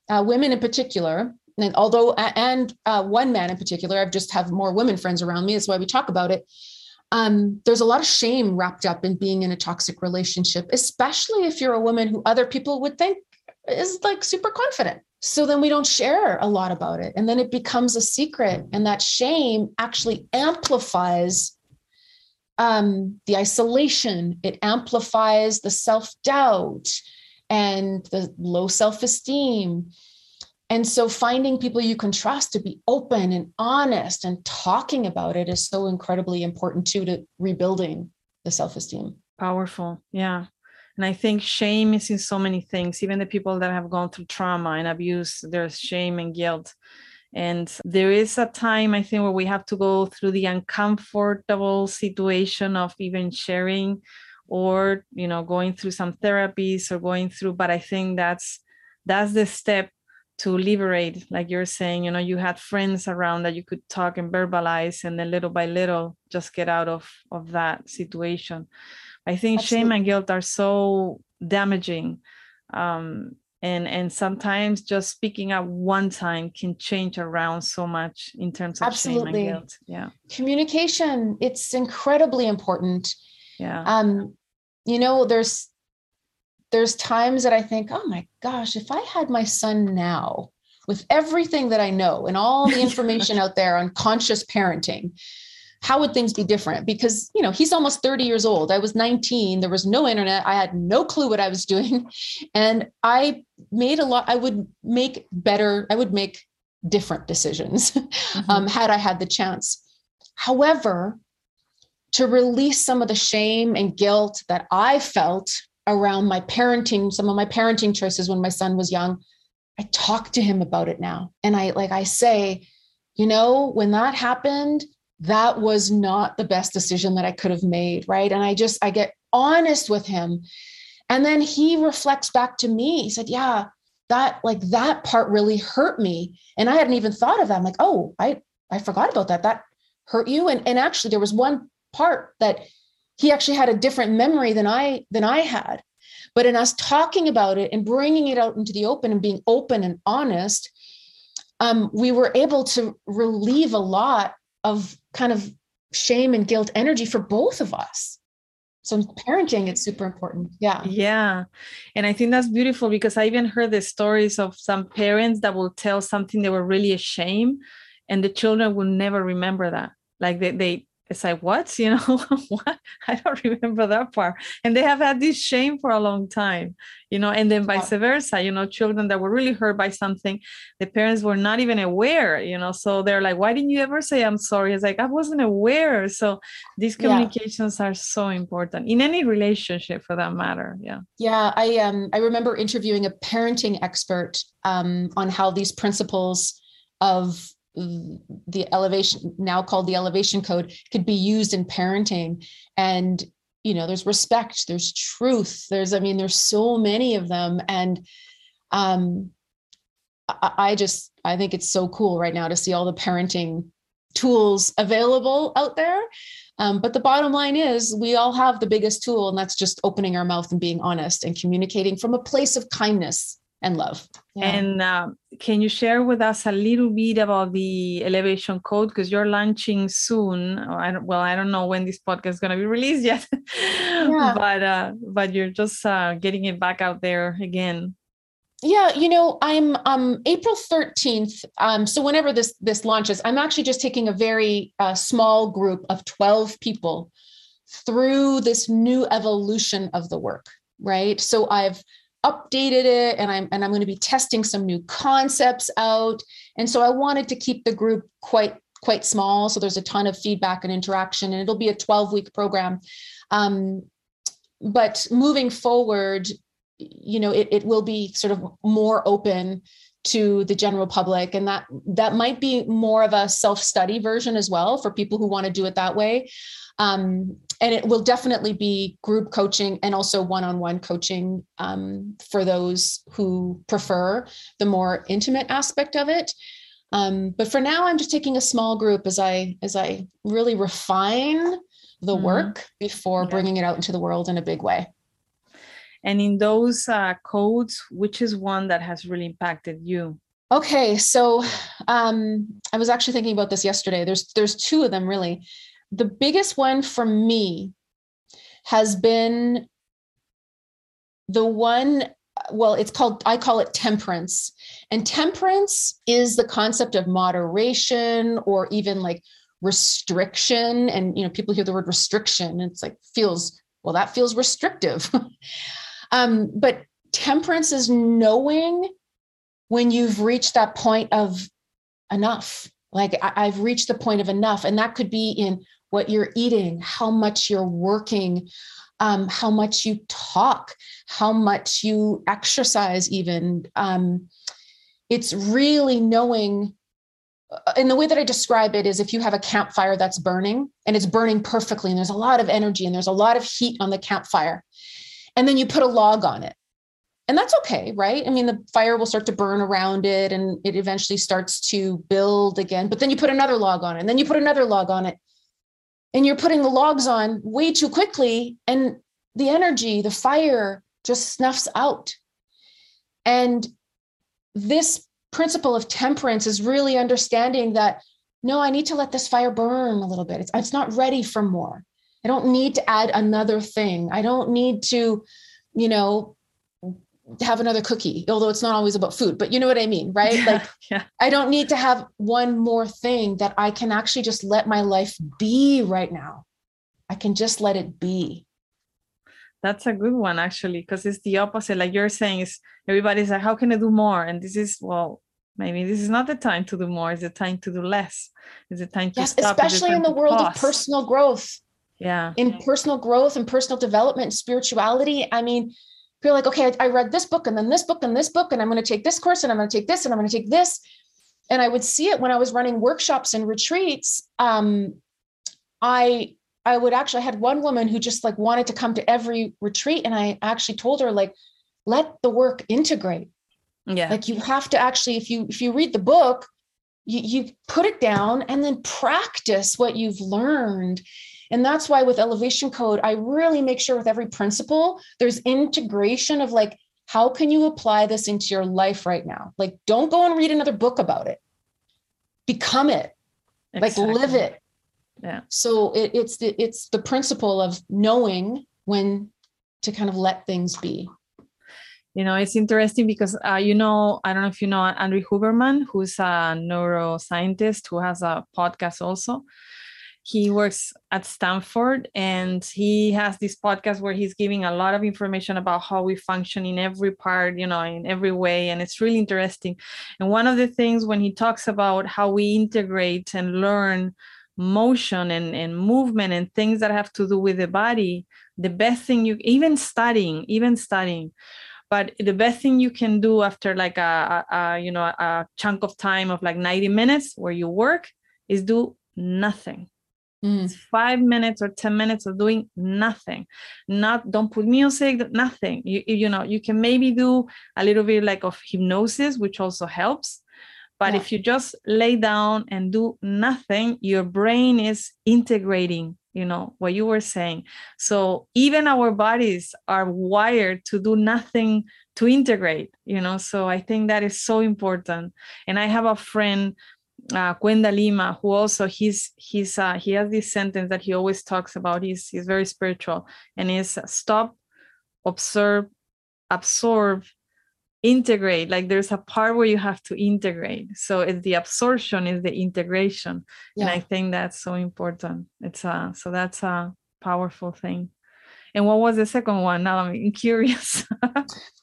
uh, women in particular and although and uh, one man in particular i've just have more women friends around me that's why we talk about it um, there's a lot of shame wrapped up in being in a toxic relationship especially if you're a woman who other people would think is like super confident. So then we don't share a lot about it and then it becomes a secret and that shame actually amplifies um, the isolation. It amplifies the self-doubt and the low self-esteem and so finding people you can trust to be open and honest and talking about it is so incredibly important too to rebuilding the self-esteem. Powerful yeah. And i think shame is in so many things even the people that have gone through trauma and abuse there's shame and guilt. And there is a time i think where we have to go through the uncomfortable situation of even sharing or you know going through some therapies or going through but i think that's that's the step to liberate like you're saying you know you had friends around that you could talk and verbalize and then little by little just get out of of that situation. I think Absolutely. shame and guilt are so damaging um and and sometimes just speaking up one time can change around so much in terms of Absolutely. shame and guilt. Yeah. Communication it's incredibly important. Yeah. Um you know there's there's times that i think oh my gosh if i had my son now with everything that i know and all the information out there on conscious parenting how would things be different? Because you know he's almost 30 years old. I was 19 there was no internet. I had no clue what i was doing. And i made a lot i would make better i would make different decisions mm-hmm. um, had i had the chance. However to release some of the shame and guilt that i felt around my parenting some of my parenting choices when my son was young i talk to him about it now and i like i say you know when that happened that was not the best decision that I could have made. Right. And I just, I get honest with him. And then he reflects back to me. He said, Yeah, that like that part really hurt me. And I hadn't even thought of that. I'm like, oh, I, I forgot about that. That hurt you. And, and actually there was one part that he actually had a different memory than I than I had. But in us talking about it and bringing it out into the open and being open and honest, um, we were able to relieve a lot of kind of shame and guilt energy for both of us. So parenting it's super important. Yeah. Yeah. And i think that's beautiful because i even heard the stories of some parents that will tell something they were really ashamed and the children will never remember that. Like they, they it's like what? You know what? I don't remember that part. And they have had this shame for a long time you know and then vice versa you know children that were really hurt by something the parents were not even aware you know so they're like why didn't you ever say i'm sorry it's like i wasn't aware. So these communications yeah. are so important in any relationship for that matter yeah. Yeah i um i remember interviewing a parenting expert um on how these principles of the elevation now called the elevation code could be used in parenting. And you know there's respect there's truth there's i mean there's so many of them. And um I, just i think it's so cool right now to see all the parenting tools available out there. Um, but the bottom line is, we all have the biggest tool, and that's just opening our mouth and being honest and communicating from a place of kindness and love. Yeah. And uh, can you share with us a little bit about the elevation code because you're launching soon? I don't, well, I don't know when this podcast is going to be released yet, yeah. but uh, but you're just uh, getting it back out there again. Yeah, you know, I'm um April 13th. Um, so whenever this this launches, I'm actually just taking a very uh, small group of 12 people through this new evolution of the work, right? So I've updated it and I'm and I'm going to be testing some new concepts out. And so I wanted to keep the group quite quite small. So there's a ton of feedback and interaction, and it'll be a 12 week program. Um, but moving forward, you know, it, it will be sort of more open to the general public and that that might be more of a self-study version as well for people who want to do it that way um, and it will definitely be group coaching and also one-on-one coaching um, for those who prefer the more intimate aspect of it. Um, but for now i'm just taking a small group as i as i really refine the mm work before yeah. bringing it out into the world in a big way. And in those uh, codes which is one that has really impacted you? Okay so um, i was actually thinking about this yesterday. There's there's two of them really the biggest one for me has been the one well it's called i call it temperance. And temperance is the concept of moderation or even like restriction. And you know people hear the word restriction and it's like feels well that feels restrictive. Um, but temperance is knowing when you've reached that point of enough. Like I, i've reached the point of enough. And that could be in what you're eating, how much you're working, um, how much you talk, how much you exercise, even. Um, it's really knowing. Uh, and the way that I describe it is if you have a campfire that's burning and it's burning perfectly, and there's a lot of energy and there's a lot of heat on the campfire, and then you put a log on it. And that's okay, right? I mean, the fire will start to burn around it and it eventually starts to build again. But then you put another log on it, and then you put another log on it and you're putting the logs on way too quickly and the energy the fire just snuffs out And this principle of temperance is really understanding that no, I need to let this fire burn a little bit. It's, it's not ready for more. I don't need to add another thing. I don't need to, you know, have another cookie, although it's not always about food, but you know what I mean, right? Yeah, like yeah. I don't need to have one more thing that I can actually just let my life be right now. I can just let it be. That's a good one actually, because it's the opposite. Like you're saying, is everybody's like, how can I do more? And this is well, maybe this is not the time to do more. It's the time to do less. It's the time to yes, stop. especially in the world pause. of personal growth. Yeah. In personal growth and personal development spirituality. I mean, you're like, okay, I, I read this book and then this book and this book, and I'm going to take this course and I'm going to take this and I'm going to take this. And I would see it when I was running workshops and retreats. Um, I I would actually I had one woman who just like wanted to come to every retreat, and I actually told her like, let the work integrate. Yeah. Like you have to actually, if you if you read the book, you, you put it down and then practice what you've learned. And that's why with elevation code, I really make sure with every principle, there's integration of like, how can you apply this into your life right now? Like, don't go and read another book about it. Become it. Exactly. Like live it. Yeah. So it, it's the it's the principle of knowing when to kind of let things be you know it's interesting because uh, you know i don't know if you know andrew huberman who's a neuroscientist who has a podcast also he works at stanford and he has this podcast where he's giving a lot of information about how we function in every part you know in every way and it's really interesting. And one of the things when he talks about how we integrate and learn motion and, and movement and things that have to do with the body the best thing you even studying even studying but the best thing you can do after like a, a, you know a chunk of time of like 90 minutes where you work is do nothing mm. five minutes or 10 minutes of doing nothing. Not don't put music nothing. You, you know you can maybe do a little bit like of hypnosis which also helps. But yeah. if you just lay down and do nothing your brain is integrating you know what you were saying. So even our bodies are wired to do nothing to integrate you know? So i think that is so important. And i have a friend uh, Cuenda Lima, who also he's he's uh, he has this sentence that he always talks about. He's he's very spiritual, and is stop, observe, absorb, integrate. Like there's a part where you have to integrate. So it's the absorption is the integration. Yeah. and i think that's so important. It's a so that's a powerful thing. And what was the second one? Now i'm curious.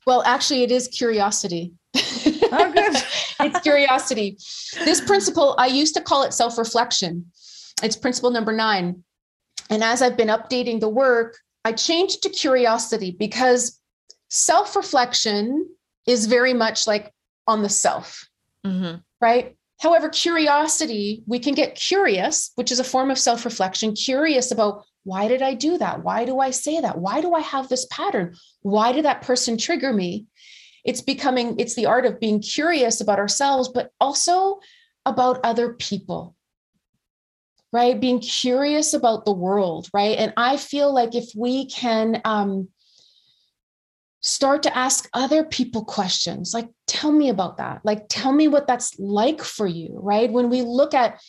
Well actually it is curiosity. Oh, good. it's curiosity this principle i used to call it self-reflection it's principle number nine and as i've been updating the work i changed to curiosity because self-reflection is very much like on the self, mm-hmm. right? However, curiosity, we can get curious, which is a form of self reflection, curious about why did I do that? Why do I say that? Why do I have this pattern? Why did that person trigger me? It's becoming, it's the art of being curious about ourselves, but also about other people, right? Being curious about the world, right? And I feel like if we can, um, start to ask other people questions like tell me about that like tell me what that's like for you right when we look at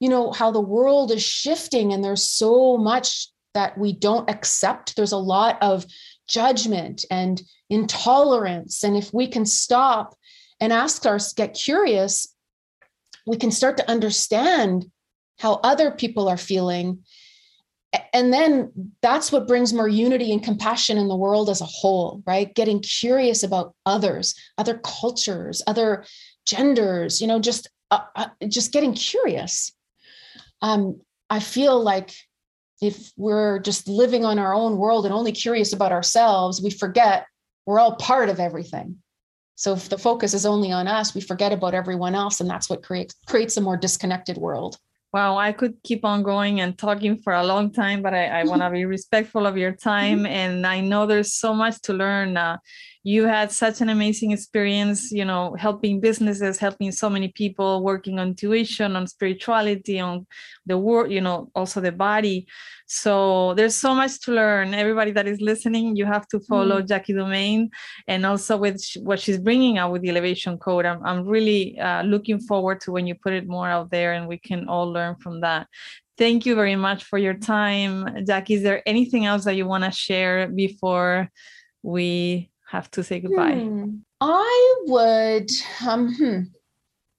you know how the world is shifting and there's so much that we don't accept there's a lot of judgment and intolerance. And if we can stop and ask us get curious we can start to understand how other people are feeling. And then that's what brings more unity and compassion in the world as a whole right? Getting curious about others other cultures other genders you know just uh, uh, just getting curious. Um i feel like if we're just living on our own world and only curious about ourselves we forget we're all part of everything so if the focus is only on us we forget about everyone else and that's what creates creates a more disconnected world Wow, I could keep on going and talking for a long time, but I, I want to be respectful of your time. And I know there's so much to learn. Uh, you had such an amazing experience you know helping businesses helping so many people working on tuition on spirituality on the world you know also the body. So there's so much to learn. Everybody that is listening you have to follow mm. jackie domain and also with what she's bringing out with the elevation code. I'm, I'm really uh, looking forward to when you put it more out there and we can all learn from that. Thank you very much for your time. Jackie is there anything else that you want to share before we have to say goodbye? Hmm. I would um, hmm.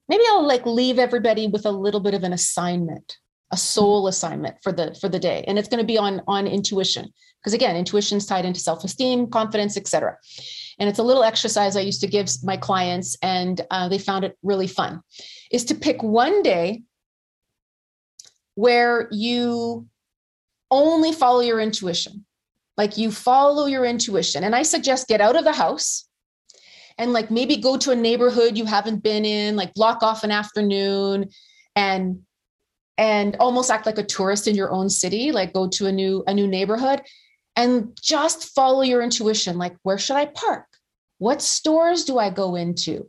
maybe I'll like leave everybody with a little bit of an assignment, a soul assignment for the for the day. And it's going to be on on intuition. Because again, intuition is tied into self-esteem, confidence, etc. And it's a little exercise I used to give my clients, and uh, they found it really fun. Is to pick one day where you only follow your intuition like you follow your intuition. And I suggest get out of the house and like maybe go to a neighborhood you haven't been in, like block off an afternoon and and almost act like a tourist in your own city, like go to a new a new neighborhood and just follow your intuition. Like where should I park? What stores do I go into?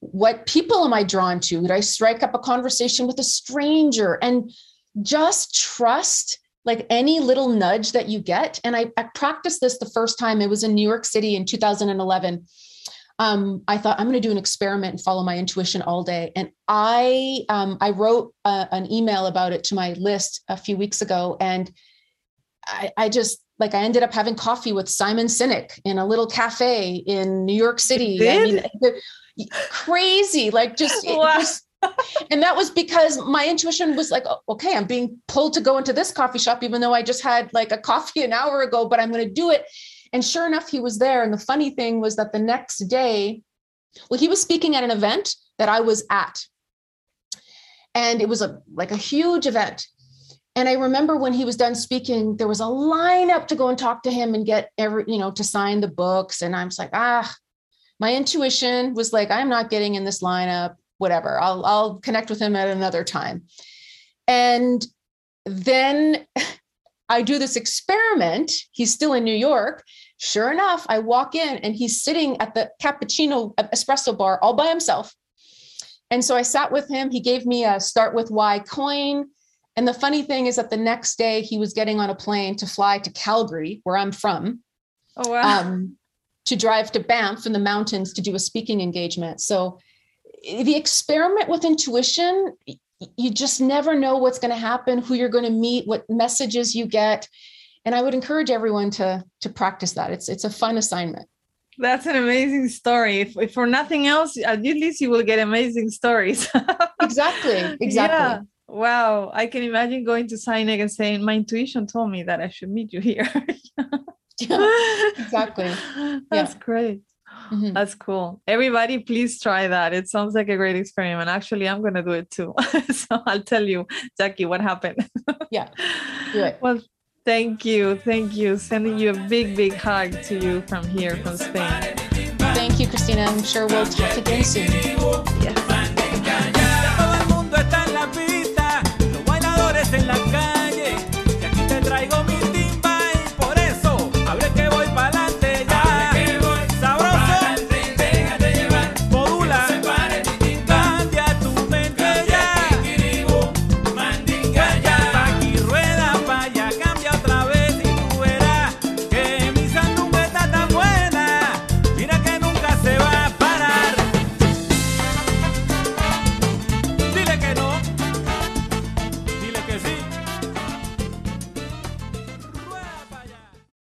What people am I drawn to? Would I strike up a conversation with a stranger and just trust like any little nudge that you get. And I, I practiced this the first time. It was in New York City in 2011. Um, I thought I'm going to do an experiment and follow my intuition all day. And I um, I wrote uh, an email about it to my list a few weeks ago, and I, I just like I ended up having coffee with Simon Sinek in a little cafe in New York City. I mean, crazy, like just, wow. just and that was because my intuition was like, okay, I'm being pulled to go into this coffee shop, even though I just had like a coffee an hour ago, but I'm going to do it. And sure enough, he was there. And the funny thing was that the next day, well, he was speaking at an event that I was at. And it was a like a huge event. And I remember when he was done speaking, there was a lineup to go and talk to him and get every, you know, to sign the books. And I was like, ah, my intuition was like, I'm not getting in this lineup whatever. I'll I'll connect with him at another time. And then I do this experiment. He's still in New York. Sure enough, I walk in and he's sitting at the cappuccino espresso bar all by himself. And so I sat with him. He gave me a Start With Why coin. And the funny thing is that the next day he was getting on a plane to fly to Calgary, where I'm from. Oh, wow. Um, to drive to Banff in the mountains to do a speaking engagement. So the experiment with intuition you just never know what's going to happen who you're going to meet what messages you get. And i would encourage everyone to to practice that. It's it's a fun assignment. That's an amazing story. If, if for nothing else at least you will get amazing stories. Exactly exactly. Yeah. wow. I can imagine going to Sinek and saying my intuition told me that i should meet you here. Yeah, exactly. That's yeah. great Mm-hmm. That's cool. Everybody, please try that. It sounds like a great experiment. Actually, I'm going to do it too. so I'll tell you, Jackie, what happened. yeah, do it. Well, thank you. Thank you. Sending you a big, big hug to you from here, from Spain. Thank you, Christina. I'm sure we'll talk again soon. Yes.